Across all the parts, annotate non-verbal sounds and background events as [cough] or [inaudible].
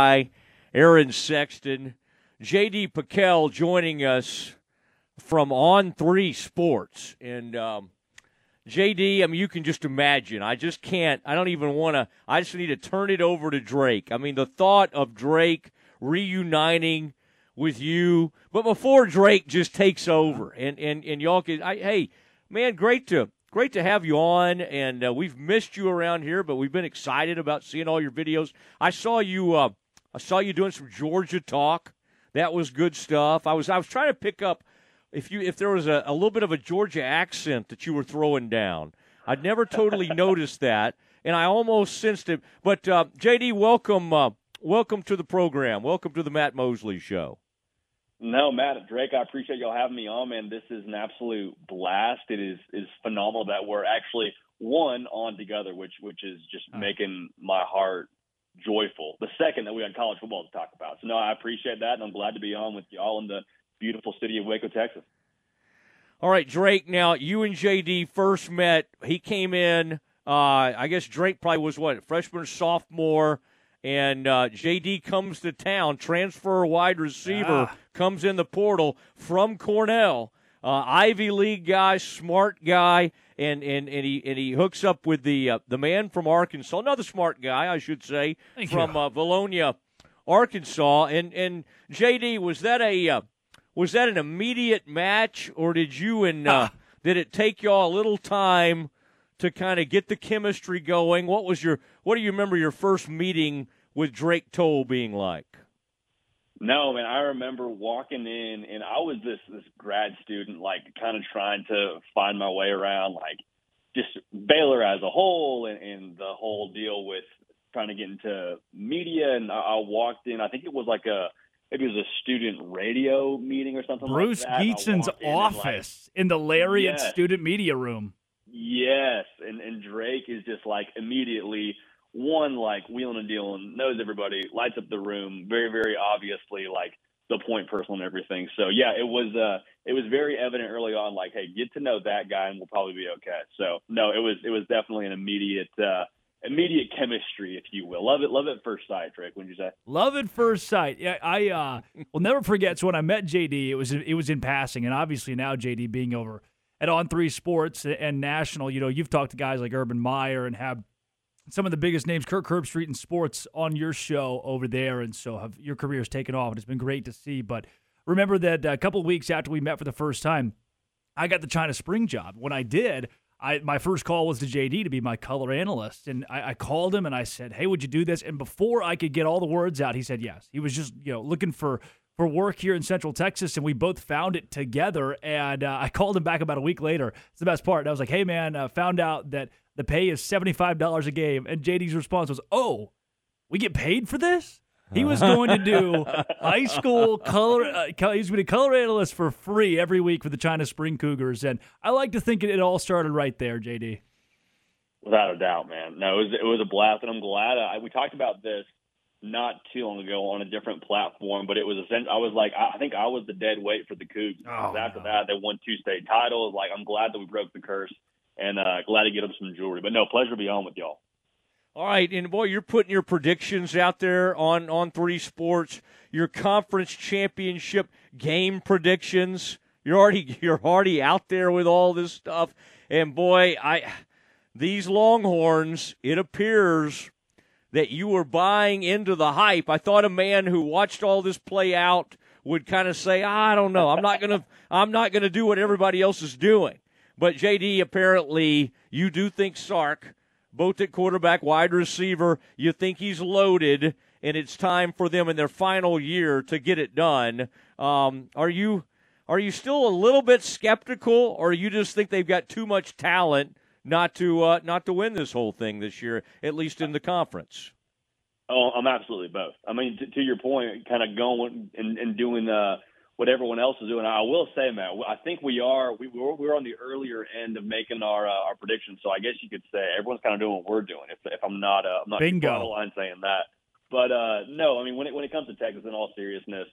Aaron Sexton, JD PicKell joining us from On Three Sports, and um, JD, I mean, you can just imagine. I just can't. I don't even want to. I just need to turn it over to Drake. I mean, the thought of Drake reuniting with you, but before Drake just takes over, and and and y'all can. I, hey, man, great to great to have you on, and uh, we've missed you around here, but we've been excited about seeing all your videos. I saw you. Uh, I saw you doing some Georgia talk. That was good stuff. I was I was trying to pick up if you if there was a, a little bit of a Georgia accent that you were throwing down. I'd never totally [laughs] noticed that, and I almost sensed it. But uh, JD, welcome, uh, welcome to the program. Welcome to the Matt Mosley Show. No, Matt Drake, I appreciate y'all having me on, man. This is an absolute blast. It is is phenomenal that we're actually one on together, which which is just making my heart joyful. The second that we had college football to talk about. So no, I appreciate that, and I'm glad to be on with y'all in the beautiful city of Waco, Texas. All right, Drake. Now you and JD first met. He came in. Uh, I guess Drake probably was what freshman, sophomore, and uh, JD comes to town. Transfer wide receiver Ah. comes in the portal from Cornell. Uh, Ivy League guy, smart guy, and, and, and he and he hooks up with the uh, the man from Arkansas, another smart guy, I should say, Thank from uh, Vilonia, Arkansas. And and JD, was that a uh, was that an immediate match, or did you and uh, did it take y'all a little time to kind of get the chemistry going? What was your what do you remember your first meeting with Drake Toll being like? No, man, I remember walking in and I was this this grad student, like kind of trying to find my way around, like just Baylor as a whole and, and the whole deal with trying to get into media. And I, I walked in, I think it was like a maybe it was a student radio meeting or something. Bruce like that. Geetson's walked in like, office in the Lariat Yes. student media room. Yes, and and Drake is just like immediately one like wheeling and dealing, knows everybody, lights up the room, very very obviously like the point person and everything. So yeah, it was uh it was very evident early on like hey, get to know that guy and we'll probably be okay. So no, it was it was definitely an immediate uh immediate chemistry if you will. Love it love at first sight, Drake, wouldn't you say? Love at first sight. Yeah, I uh, will never forget. So when I met JD, it was it was in passing, and obviously now JD being over at On Three Sports and National, you know, you've talked to guys like Urban Meyer and have some of the biggest names, Kirk Herbstreit in sports, on your show over there, and so have your career has taken off, and it's been great to see. But remember that a couple of weeks after we met for the first time, I got the China Spring job. When I did, I my first call was to JD to be my color analyst, and I, I called him and I said, "Hey, would you do this?" And before I could get all the words out, he said yes. He was just you know looking for for work here in Central Texas, and we both found it together. And uh, I called him back about a week later. It's the best part. And I was like, "Hey, man, uh, found out that the pay is seventy five dollars a game," and JD's response was, "Oh." We get paid for this? He was going to do [laughs] high school color. Uh, co- he was going to be color analyst for free every week for the China Spring Cougars, and I like to think it, it all started right there, JD. Without a doubt, man. No, it was it was a blast, and I'm glad. I, we talked about this not too long ago on a different platform, but it was essentially. I was like, I think I was the dead weight for the Cougs. Oh, After no. that, they won two state titles. Like, I'm glad that we broke the curse, and uh, glad to get them some jewelry. But no, pleasure to be on with y'all. All right, and boy, you're putting your predictions out there on on three sports. Your conference championship game predictions. You're already [laughs] you're already out there with all this stuff, and boy, I these Longhorns. It appears that you were buying into the hype. I thought a man who watched all this play out would kind of say, "I don't know. I'm not gonna [laughs] I'm not gonna do what everybody else is doing." But JD, apparently, you do think Sark both at quarterback, wide receiver. You think he's loaded, and it's time for them in their final year to get it done. Um, are you are you still a little bit skeptical, or you just think they've got too much talent not to uh, not to win this whole thing this year, at least in the conference? Oh, I'm absolutely both. I mean, to, to your point, kind of going and, and doing uh, what everyone else is doing. I will say, Matt, I think we are we we're, we're on the earlier end of making our uh, our predictions. So I guess you could say everyone's kind of doing what we're doing. If if I'm not uh, I'm not Bingo. on the line saying that, but uh, no, I mean when it when it comes to Texas, in all seriousness,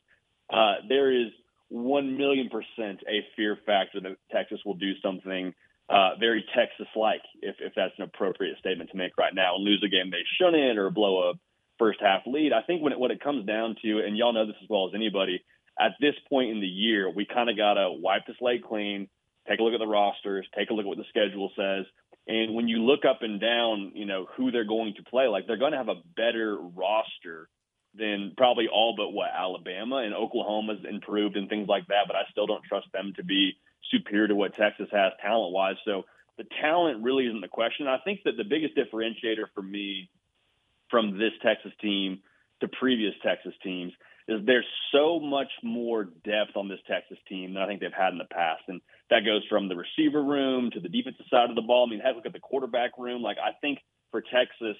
uh, there is one million percent a fear factor that Texas will do something uh, very Texas-like, if if that's an appropriate statement to make right now, and lose a game they shouldn't, or blow a first half lead. I think when it, what it comes down to, and y'all know this as well as anybody, at this point in the year, we kind of got to wipe the slate clean, take a look at the rosters, take a look at what the schedule says. And when you look up and down, you know, who they're going to play, like they're going to have a better roster than probably all but what Alabama and Oklahoma's improved and things like that. But I still don't trust them to be superior to what Texas has talent wise. So the talent really isn't the question. I think that the biggest differentiator for me from this Texas team to previous Texas teams is there's so much more depth on this Texas team than I think they've had in the past. And that goes from the receiver room to the defensive side of the ball. I mean, have a look at the quarterback room. Like, I think for Texas,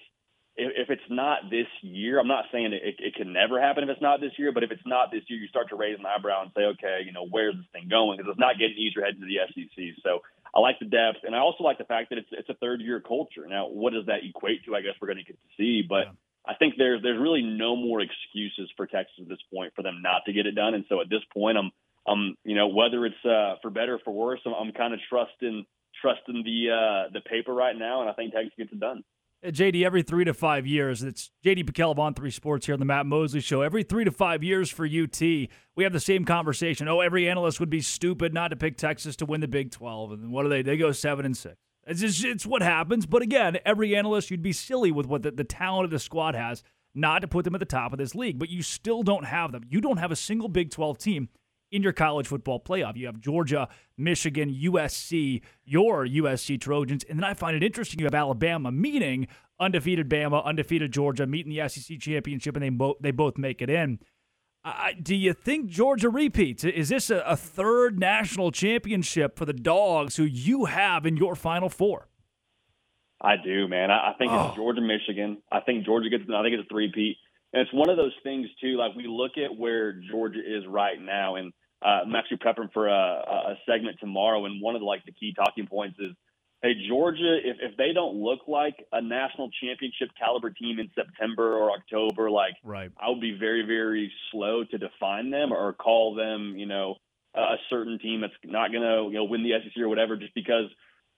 if, if it's not this year, I'm not saying it, it, it can never happen if it's not this year, but if it's not this year, you start to raise an eyebrow and say, okay, you know, where's this thing going? Because it's not getting easier heading to the SEC. So I like the depth, and I also like the fact that it's it's a third year culture. Now, what does that equate to? I guess we're going to get to see, but. Yeah I think there's there's really no more excuses for Texas at this point for them not to get it done. And so at this point, I'm I'm you know whether it's uh, for better or for worse, I'm, I'm kind of trusting trusting the uh, the paper right now, and I think Texas gets it done. Uh, JD, every three to five years, it's JD PicKell on Three Sports here on the Matt Mosley Show. Every three to five years for UT, we have the same conversation. Oh, every analyst would be stupid not to pick Texas to win the Big 12. And what do they? They go seven and six. It's, just, it's what happens. But again, every analyst, you'd be silly with what the, the talent of the squad has not to put them at the top of this league. But you still don't have them. You don't have a single Big 12 team in your college football playoff. You have Georgia, Michigan, USC, your USC Trojans. And then I find it interesting you have Alabama meeting undefeated Bama, undefeated Georgia, meeting the SEC championship, and they, mo- they both make it in. Uh, do you think Georgia repeats? Is this a, a, third national championship for the Dogs who you have in your Final Four? I do, man. I, I think oh. it's Georgia, Michigan. I think Georgia gets. I think it's a three-peat, and it's one of those things too. Like we look at where Georgia is right now, and uh, I'm actually prepping for a, a segment tomorrow, and one of the, like the key talking points is hey, Georgia, if, if they don't look like a national championship caliber team in September or October, like right. I would be very, very slow to define them or call them, you know, a certain team that's not going to, you know, win the SEC or whatever, just because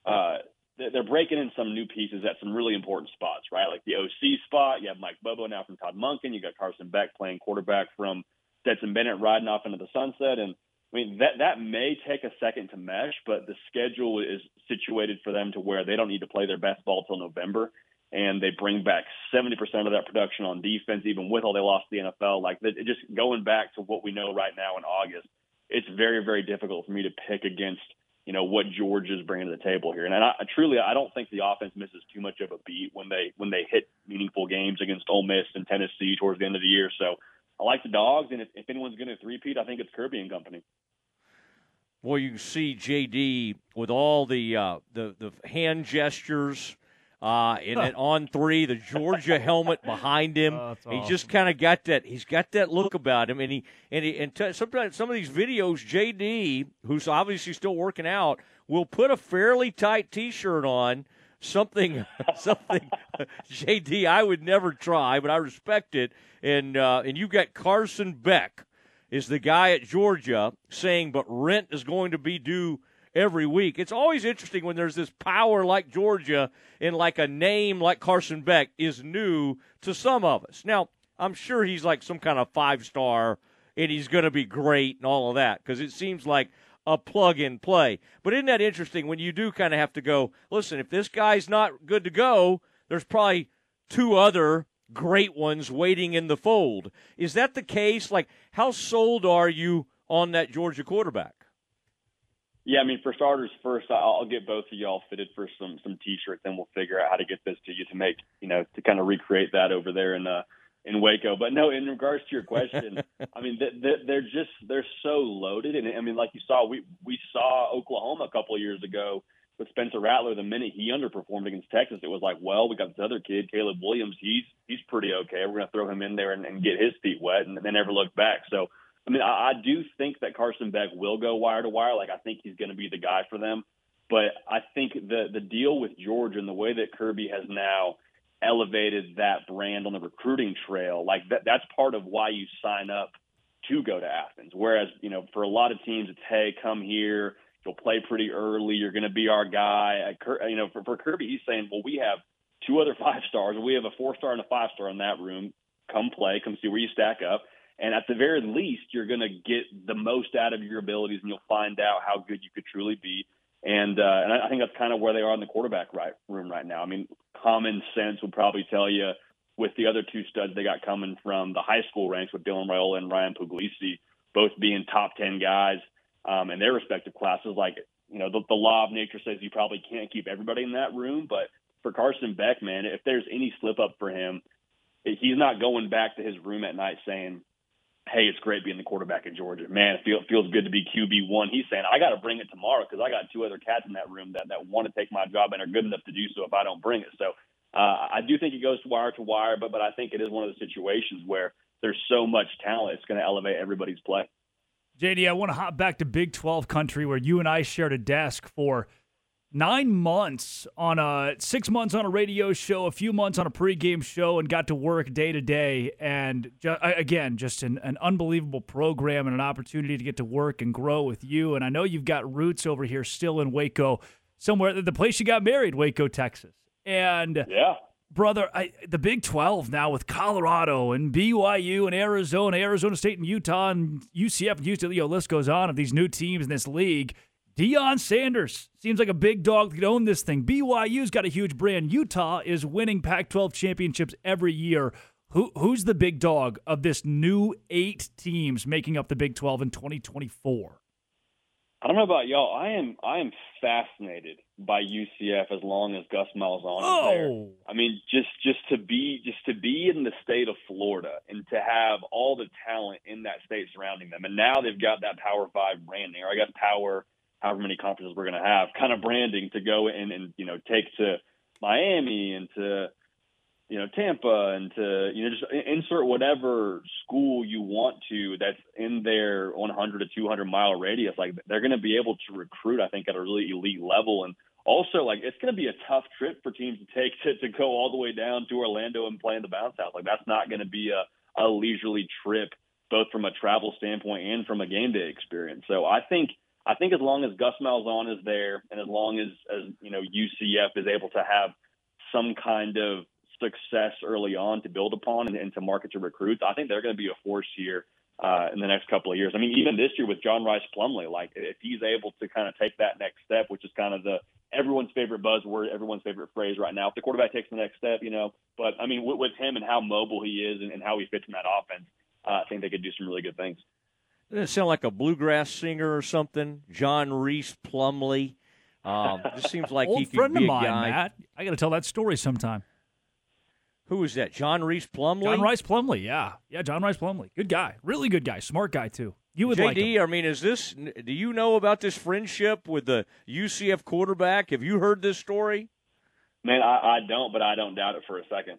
uh, they're breaking in some new pieces at some really important spots, right? Like the OC spot, you have Mike Bobo now from Todd Monken, you got Carson Beck playing quarterback from Stetson Bennett riding off into the sunset, and I mean that that may take a second to mesh, but the schedule is situated for them to where they don't need to play their best ball till November, and they bring back 70% of that production on defense, even with all they lost the NFL. Like just going back to what we know right now in August, it's very very difficult for me to pick against you know what Georgia's bringing to the table here. And I, I truly I don't think the offense misses too much of a beat when they when they hit meaningful games against Ole Miss and Tennessee towards the end of the year. So I like the dogs, and if, if anyone's going to three-peat, I think it's Kirby and company. Well, you see JD with all the uh, the the hand gestures. Uh, and then on three, the Georgia helmet behind him. Oh, he awesome. just kind of got that. He's got that look about him, and he and he and t- sometimes some of these videos, JD, who's obviously still working out, will put a fairly tight T-shirt on, something [laughs] something [laughs] JD I would never try, but I respect it. And uh, and you got Carson Beck is the guy at Georgia saying, but rent is going to be due every week. It's always interesting when there's this power like Georgia and like a name like Carson Beck is new to some of us. Now, I'm sure he's like some kind of five star and he's going to be great and all of that because it seems like a plug and play. But isn't that interesting when you do kind of have to go, listen, if this guy's not good to go, there's probably two other great ones waiting in the fold. Is that the case? Like, how sold are you on that Georgia quarterback? Yeah, I mean, for starters, first I'll get both of y'all fitted for some some t-shirts, and we'll figure out how to get this to you to make you know to kind of recreate that over there in uh, in Waco. But no, in regards to your question, [laughs] I mean they're just they're so loaded, and I mean like you saw, we we saw Oklahoma a couple of years ago with Spencer Rattler. The minute he underperformed against Texas, it was like, well, we got this other kid, Caleb Williams. He's he's pretty okay. We're gonna throw him in there and, and get his feet wet, and then never look back. So. I mean, I, I do think that Carson Beck will go wire to wire. Like, I think he's going to be the guy for them. But I think the the deal with Georgia and the way that Kirby has now elevated that brand on the recruiting trail, like that that's part of why you sign up to go to Athens. Whereas, you know, for a lot of teams, it's hey, come here, you'll play pretty early, you're going to be our guy. Uh, you know, for, for Kirby, he's saying, well, we have two other [laughs] five stars, we have a four star and a five star in that room. come play, come see where you stack up. And at the very least, you're going to get the most out of your abilities, and you'll find out how good you could truly be. And uh, and I think that's kind of where they are in the quarterback right, room right now. I mean, common sense would probably tell you with the other two studs they got coming from the high school ranks with Dylan Raiola and Ryan Puglisi, both being top ten guys um, in their respective classes. Like you know, the, the law of nature says you probably can't keep everybody in that room, but for Carson Beck, man, if there's any slip up for him, he's not going back to his room at night saying, "Hey, it's great being the quarterback in Georgia. Man, it feel, feels good to be QB one." He's saying, "I got to bring it tomorrow because I got two other cats in that room that that want to take my job and are good enough to do so if I don't bring it." So uh, I do think it goes wire to wire, but but I think it is one of the situations where there's so much talent, it's going to elevate everybody's play. JD, I want to hop back to Big 12 country where you and I shared a desk for nine months on a six months on a radio show, a few months on a pregame show, and got to work day to day. And ju- again, just an, an unbelievable program and an opportunity to get to work and grow with you. And I know you've got roots over here still in Waco, somewhere the place you got married, Waco, Texas. And yeah. Brother, I, the Big 12 now with Colorado and BYU and Arizona, Arizona State and Utah and UCF and Houston, the list goes on of these new teams in this league. Deion Sanders seems like a big dog that could own this thing. BYU's got a huge brand. Utah is winning Pac-12 championships every year. Who who's the big dog of this new eight teams making up the Big 12 in 2024? I don't know about y'all. I am I am fascinated by UCF as long as Gus Malzahn oh. is there. I mean, just just to be just to be in the state of Florida and to have all the talent in that state surrounding them, and now they've got that Power Five brand there. I guess Power however many conferences we're going to have, kind of branding to go in and you know take to Miami and to you know Tampa and to you know just insert whatever school you want to that's in their 100 to 200 mile radius. Like they're going to be able to recruit, I think, at a really elite level and. Also, like it's going to be a tough trip for teams to take to, to go all the way down to Orlando and play in the bounce house. Like that's not going to be a, a leisurely trip, both from a travel standpoint and from a game day experience. So I think I think as long as Gus Malzahn is there, and as long as as you know UCF is able to have some kind of success early on to build upon and, and to market to recruits, I think they're going to be a force here uh, in the next couple of years. I mean, even this year with John Rhys Plumlee, like if he's able to kind of take that next step, which is kind of the everyone's favorite buzzword, everyone's favorite phrase right now. If the quarterback takes the next step, you know, but I mean, with, with him and how mobile he is and, and how he fits in that offense, uh, I think they could do some really good things. Doesn't it sound like a bluegrass singer or something? John Rhys Plumlee. Um, just seems like Old he could friend be of mine, a guy. Matt. I got to tell that story sometime. Who is that? John Rhys Plumlee. John Rhys Plumlee. yeah, yeah, John Rhys Plumlee. good guy, really good guy, smart guy too. You would JD, like him. I mean, is this? Do you know about this friendship with the UCF quarterback? Have you heard this story? Man, I, I don't, but I don't doubt it for a second.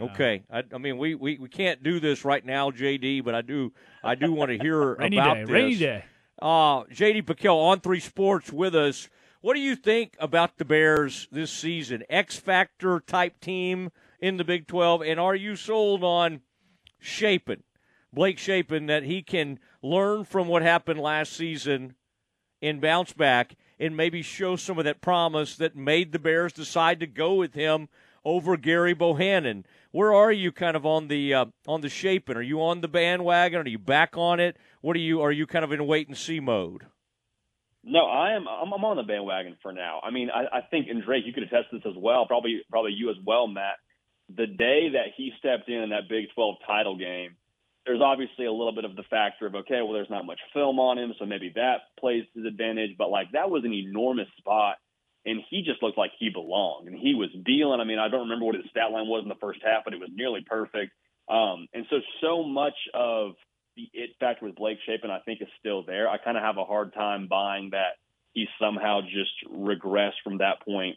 Okay, I, I mean, we, we, we can't do this right now, JD, but I do I do want to hear [laughs] about day, this. rainy day. Uh, JD Pickell on three sports with us. What do you think about the Bears this season? X factor type team in the Big Twelve, and are you sold on Shapen, Blake Shapen, that he can learn from what happened last season and bounce back and maybe show some of that promise that made the Bears decide to go with him over Gerry Bohanon? Where are you kind of on the uh, on the Shapen? Are you on the bandwagon? Are you back on it? What are you? Are you kind of in wait and see mode? No, I am. I'm, I'm on the bandwagon for now. I mean, I, I think, and Drake, you could attest to this as well. Probably, probably you as well, Matt. The day that he stepped in in that Big 12 title game, there's obviously a little bit of the factor of okay, well, there's not much film on him, so maybe that plays to his advantage. But like that was an enormous spot, and he just looked like he belonged, and he was dealing. I mean, I don't remember what his stat line was in the first half, but it was nearly perfect. Um, and so, so much of the it factor with Blake Shapen, I think, is still there. I kind of have a hard time buying that he somehow just regressed from that point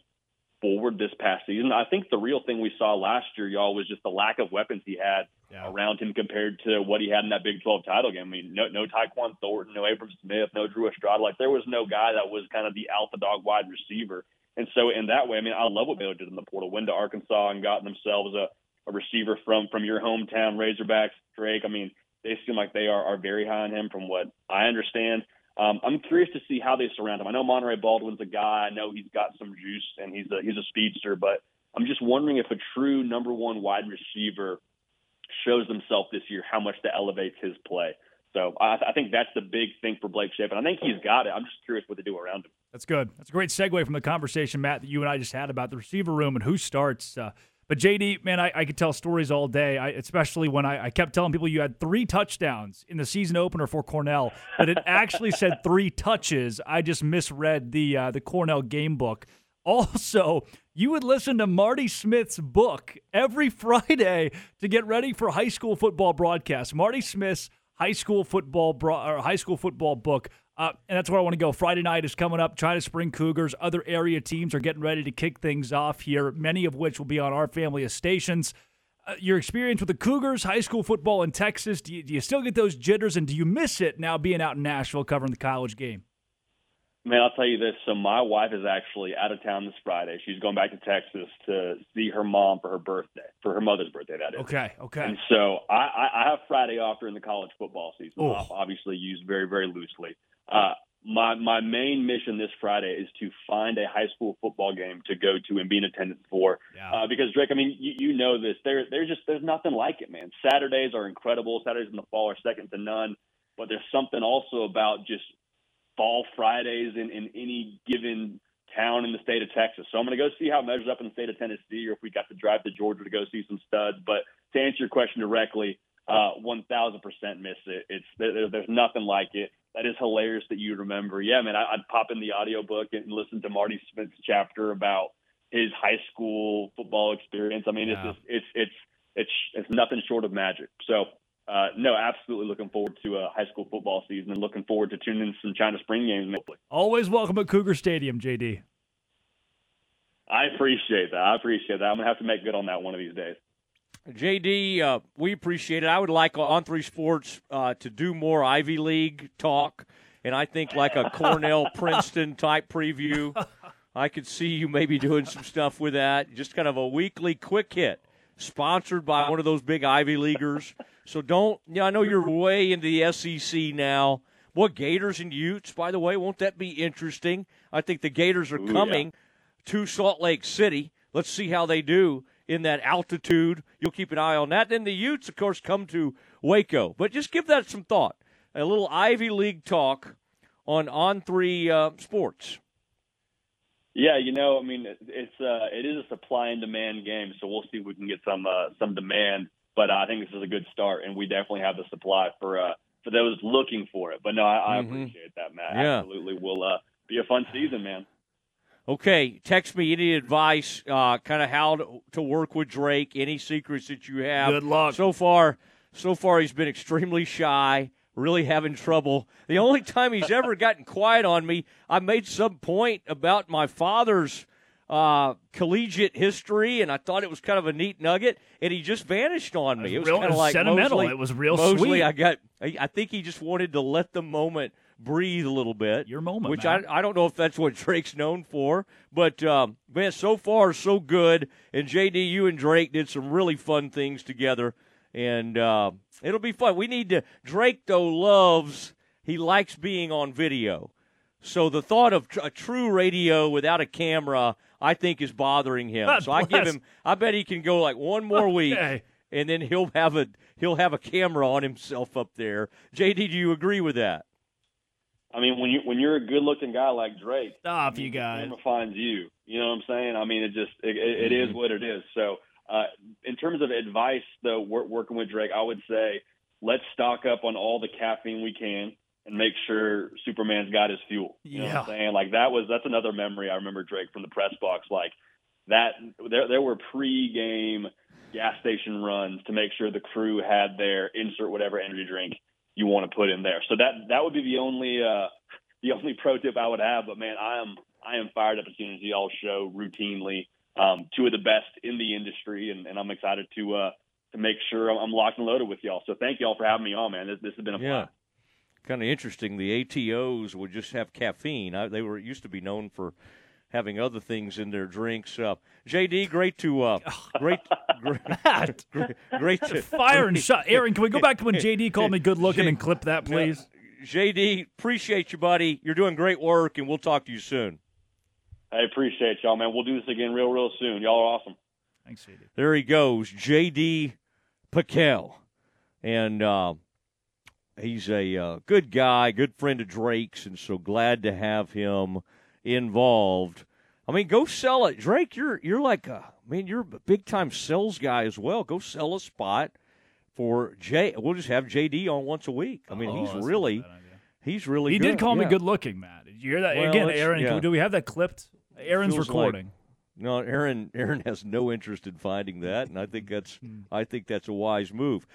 forward this past season. I think the real thing we saw last year, y'all, was just the lack of weapons he had Yeah. around him compared to what he had in that Big 12 title game. I mean, no, no Tyquan Thornton, no Abram Smith, no Drew Estrada. Like there was no guy that was kind of the alpha dog wide receiver. And so in that way, I mean, I love what Baylor did in the portal. Went to Arkansas and got themselves a, a receiver from from your hometown Razorbacks, Drake. I mean, they seem like they are, are very high on him from what I understand. Um, I'm curious to see how they surround him. I know Monaray Baldwin's a guy. I know he's got some juice and he's a he's a speedster, but I'm just wondering if a true number one wide receiver shows himself this year how much that elevates his play. So I, I think that's the big thing for Blake Shapen. I think he's got it. I'm just curious what they do around him. That's good. That's a great segue from the conversation, Matt, that you and I just had about the receiver room and who starts. Uh, but JD, man, I, I could tell stories all day, I, especially when I, I, kept telling people you had three touchdowns in the season opener for Cornell, but it actually said three touches. I just misread the uh, the Cornell game book. Also, you would listen to Marty Smith's book every [laughs] Friday to get ready for high school football broadcasts. Marty Smith's high school football bro- high school football book. Uh, and that's where I want to go. Friday night is coming up. China Spring Cougars, other area teams are getting ready to kick things off here, many of which will be on our family of stations. Uh, your experience with the Cougars, high school football in Texas, do you, do you still get those jitters and do you miss it now being out in Nashville covering the college game? Man, I'll tell you this. So my wife is actually out of town this Friday. She's going back to Texas to see her mom for her birthday, for her mother's birthday. That is. Okay. Okay. And so I, I I have Friday off during the college football season. Oh. Obviously used very very loosely. Uh, my my main mission this Friday is to find a high school football game to go to and be in attendance for. Yeah. Uh, because Drake, I mean, you, you know this. There there's just there's nothing like it, man. Saturdays are incredible. Saturdays in the fall are second to none. But there's something also about just fall Fridays in, in any given town in the state of Texas. So I'm going to go see how it measures up in the state of Tennessee, or if we got to drive to Georgia to go see some studs. But to answer your question directly, uh, 1,000% miss it. It's there, there's nothing like it. That is hilarious that you remember. Yeah, man, I, I'd pop in the audiobook and listen to Marty Smith's chapter about his high school football experience. I mean, Yeah. it's just, it's it's it's it's nothing short of magic. So uh, no, absolutely looking forward to a high school football season and looking forward to tuning in some China Spring games. Hopefully. Always welcome at Cougar Stadium, JD. I appreciate that. I appreciate that. I'm gonna have to make good on that one of these days. JD, uh, we appreciate it. I would like on three sports uh, to do more Ivy League talk, and I think like a Cornell [laughs] Princeton type preview. I could see you maybe doing some stuff with that. Just kind of a weekly quick hit, sponsored by one of those big Ivy Leaguers. So don't. Yeah, I know you're way into the SEC now. What Gators and Utes, by the way, won't that be interesting? I think the Gators are Ooh, yeah. coming to Salt Lake City. Let's see how they do in that altitude. You'll keep an eye on that. Then the Utes, of course, come to Waco. But just give that some thought. A little Ivy League talk on on three uh, sports. Yeah, you know, I mean, it's uh, it is a supply and demand game, so we'll see if we can get some uh, some demand. But I think this is a good start, and we definitely have the supply for uh, for those looking for it. But no, I, I Mhm. appreciate that, Matt. Yeah. Absolutely, will uh, be a fun season, man. Okay, text me any advice, uh, kind of how to, to work with Drake. Any secrets that you have? Good luck. So far, so far he's been extremely shy, really having trouble. The only time he's ever gotten quiet on me, I made some point about my father's uh, collegiate history, and I thought it was kind of a neat nugget, and he just vanished on me. It was real- kind of like sentimental. Mosley- It was real Mosley, sweet. I got. I I think he just wanted to let the moment breathe a little bit. Your moment, which man. I I don't know if that's what [laughs] Drake's known for, but um, man, so far so good. And JD, you and Drake did some really fun things together, and uh, it'll be fun. We need to. Drake though loves he likes being on video, so the thought of tr- a true radio without a camera, I think, is bothering him. God so I give him. I bet he can go like one more week. And then he'll have a he'll have a camera on himself up there. JD, do you agree with that? I mean, when you when you're a good looking guy like Drake, Stop, I mean, you guys. camera finds you. You know what I'm saying? I mean, it just it, it, it is what it is. So, uh, in terms of advice, though, wor- working with Drake, I would say let's stock up on all the caffeine we can and make sure Superman's got his fuel. You know what I'm Yeah. saying? Like that was that's another memory I remember Drake from the press box. Like that, there there were pre-game gas station runs to make sure the crew had their insert whatever energy drink you want to put in there. So that that would be the only uh, the only pro tip I would have. But man, I am I am fired up as soon as y'all show routinely um, two of the best in the industry, and, and I'm excited to uh, to make sure I'm, I'm locked and loaded with y'all. So thank y'all for having me on, man. This, this has been a Yeah. fun. Kind of interesting. The ATOs would just have caffeine. I, they were used to be known for having other things in their drinks. Uh, JD, great to uh, [laughs] great, great, [laughs] great, great to [laughs] Fire and shot. Aaron, can we go back to when JD called me good looking and clip that, please? JD, appreciate you, buddy. You're doing great work, and we'll talk to you soon. I appreciate y'all, man. We'll do this again real, real soon. Y'all are awesome. Thanks, JD. There he goes, JD Pickell, and uh, he's a uh, good guy, good friend of Drake's, and so glad to have him involved. I mean, go sell it, Drake. You're you're like a, I mean, you're a big time sales guy as well. Go sell a spot for Jay. We'll just have JD on once a week. I mean, Oh, he's that's not a really he's really He good. did call me good looking, Matt. Did you hear that? Well, Again, Aaron, yeah. do we have that clipped? Aaron's Feels like- recording. No, Aaron. Aaron has no interest in finding that, and I think that's [laughs] I think that's a wise move.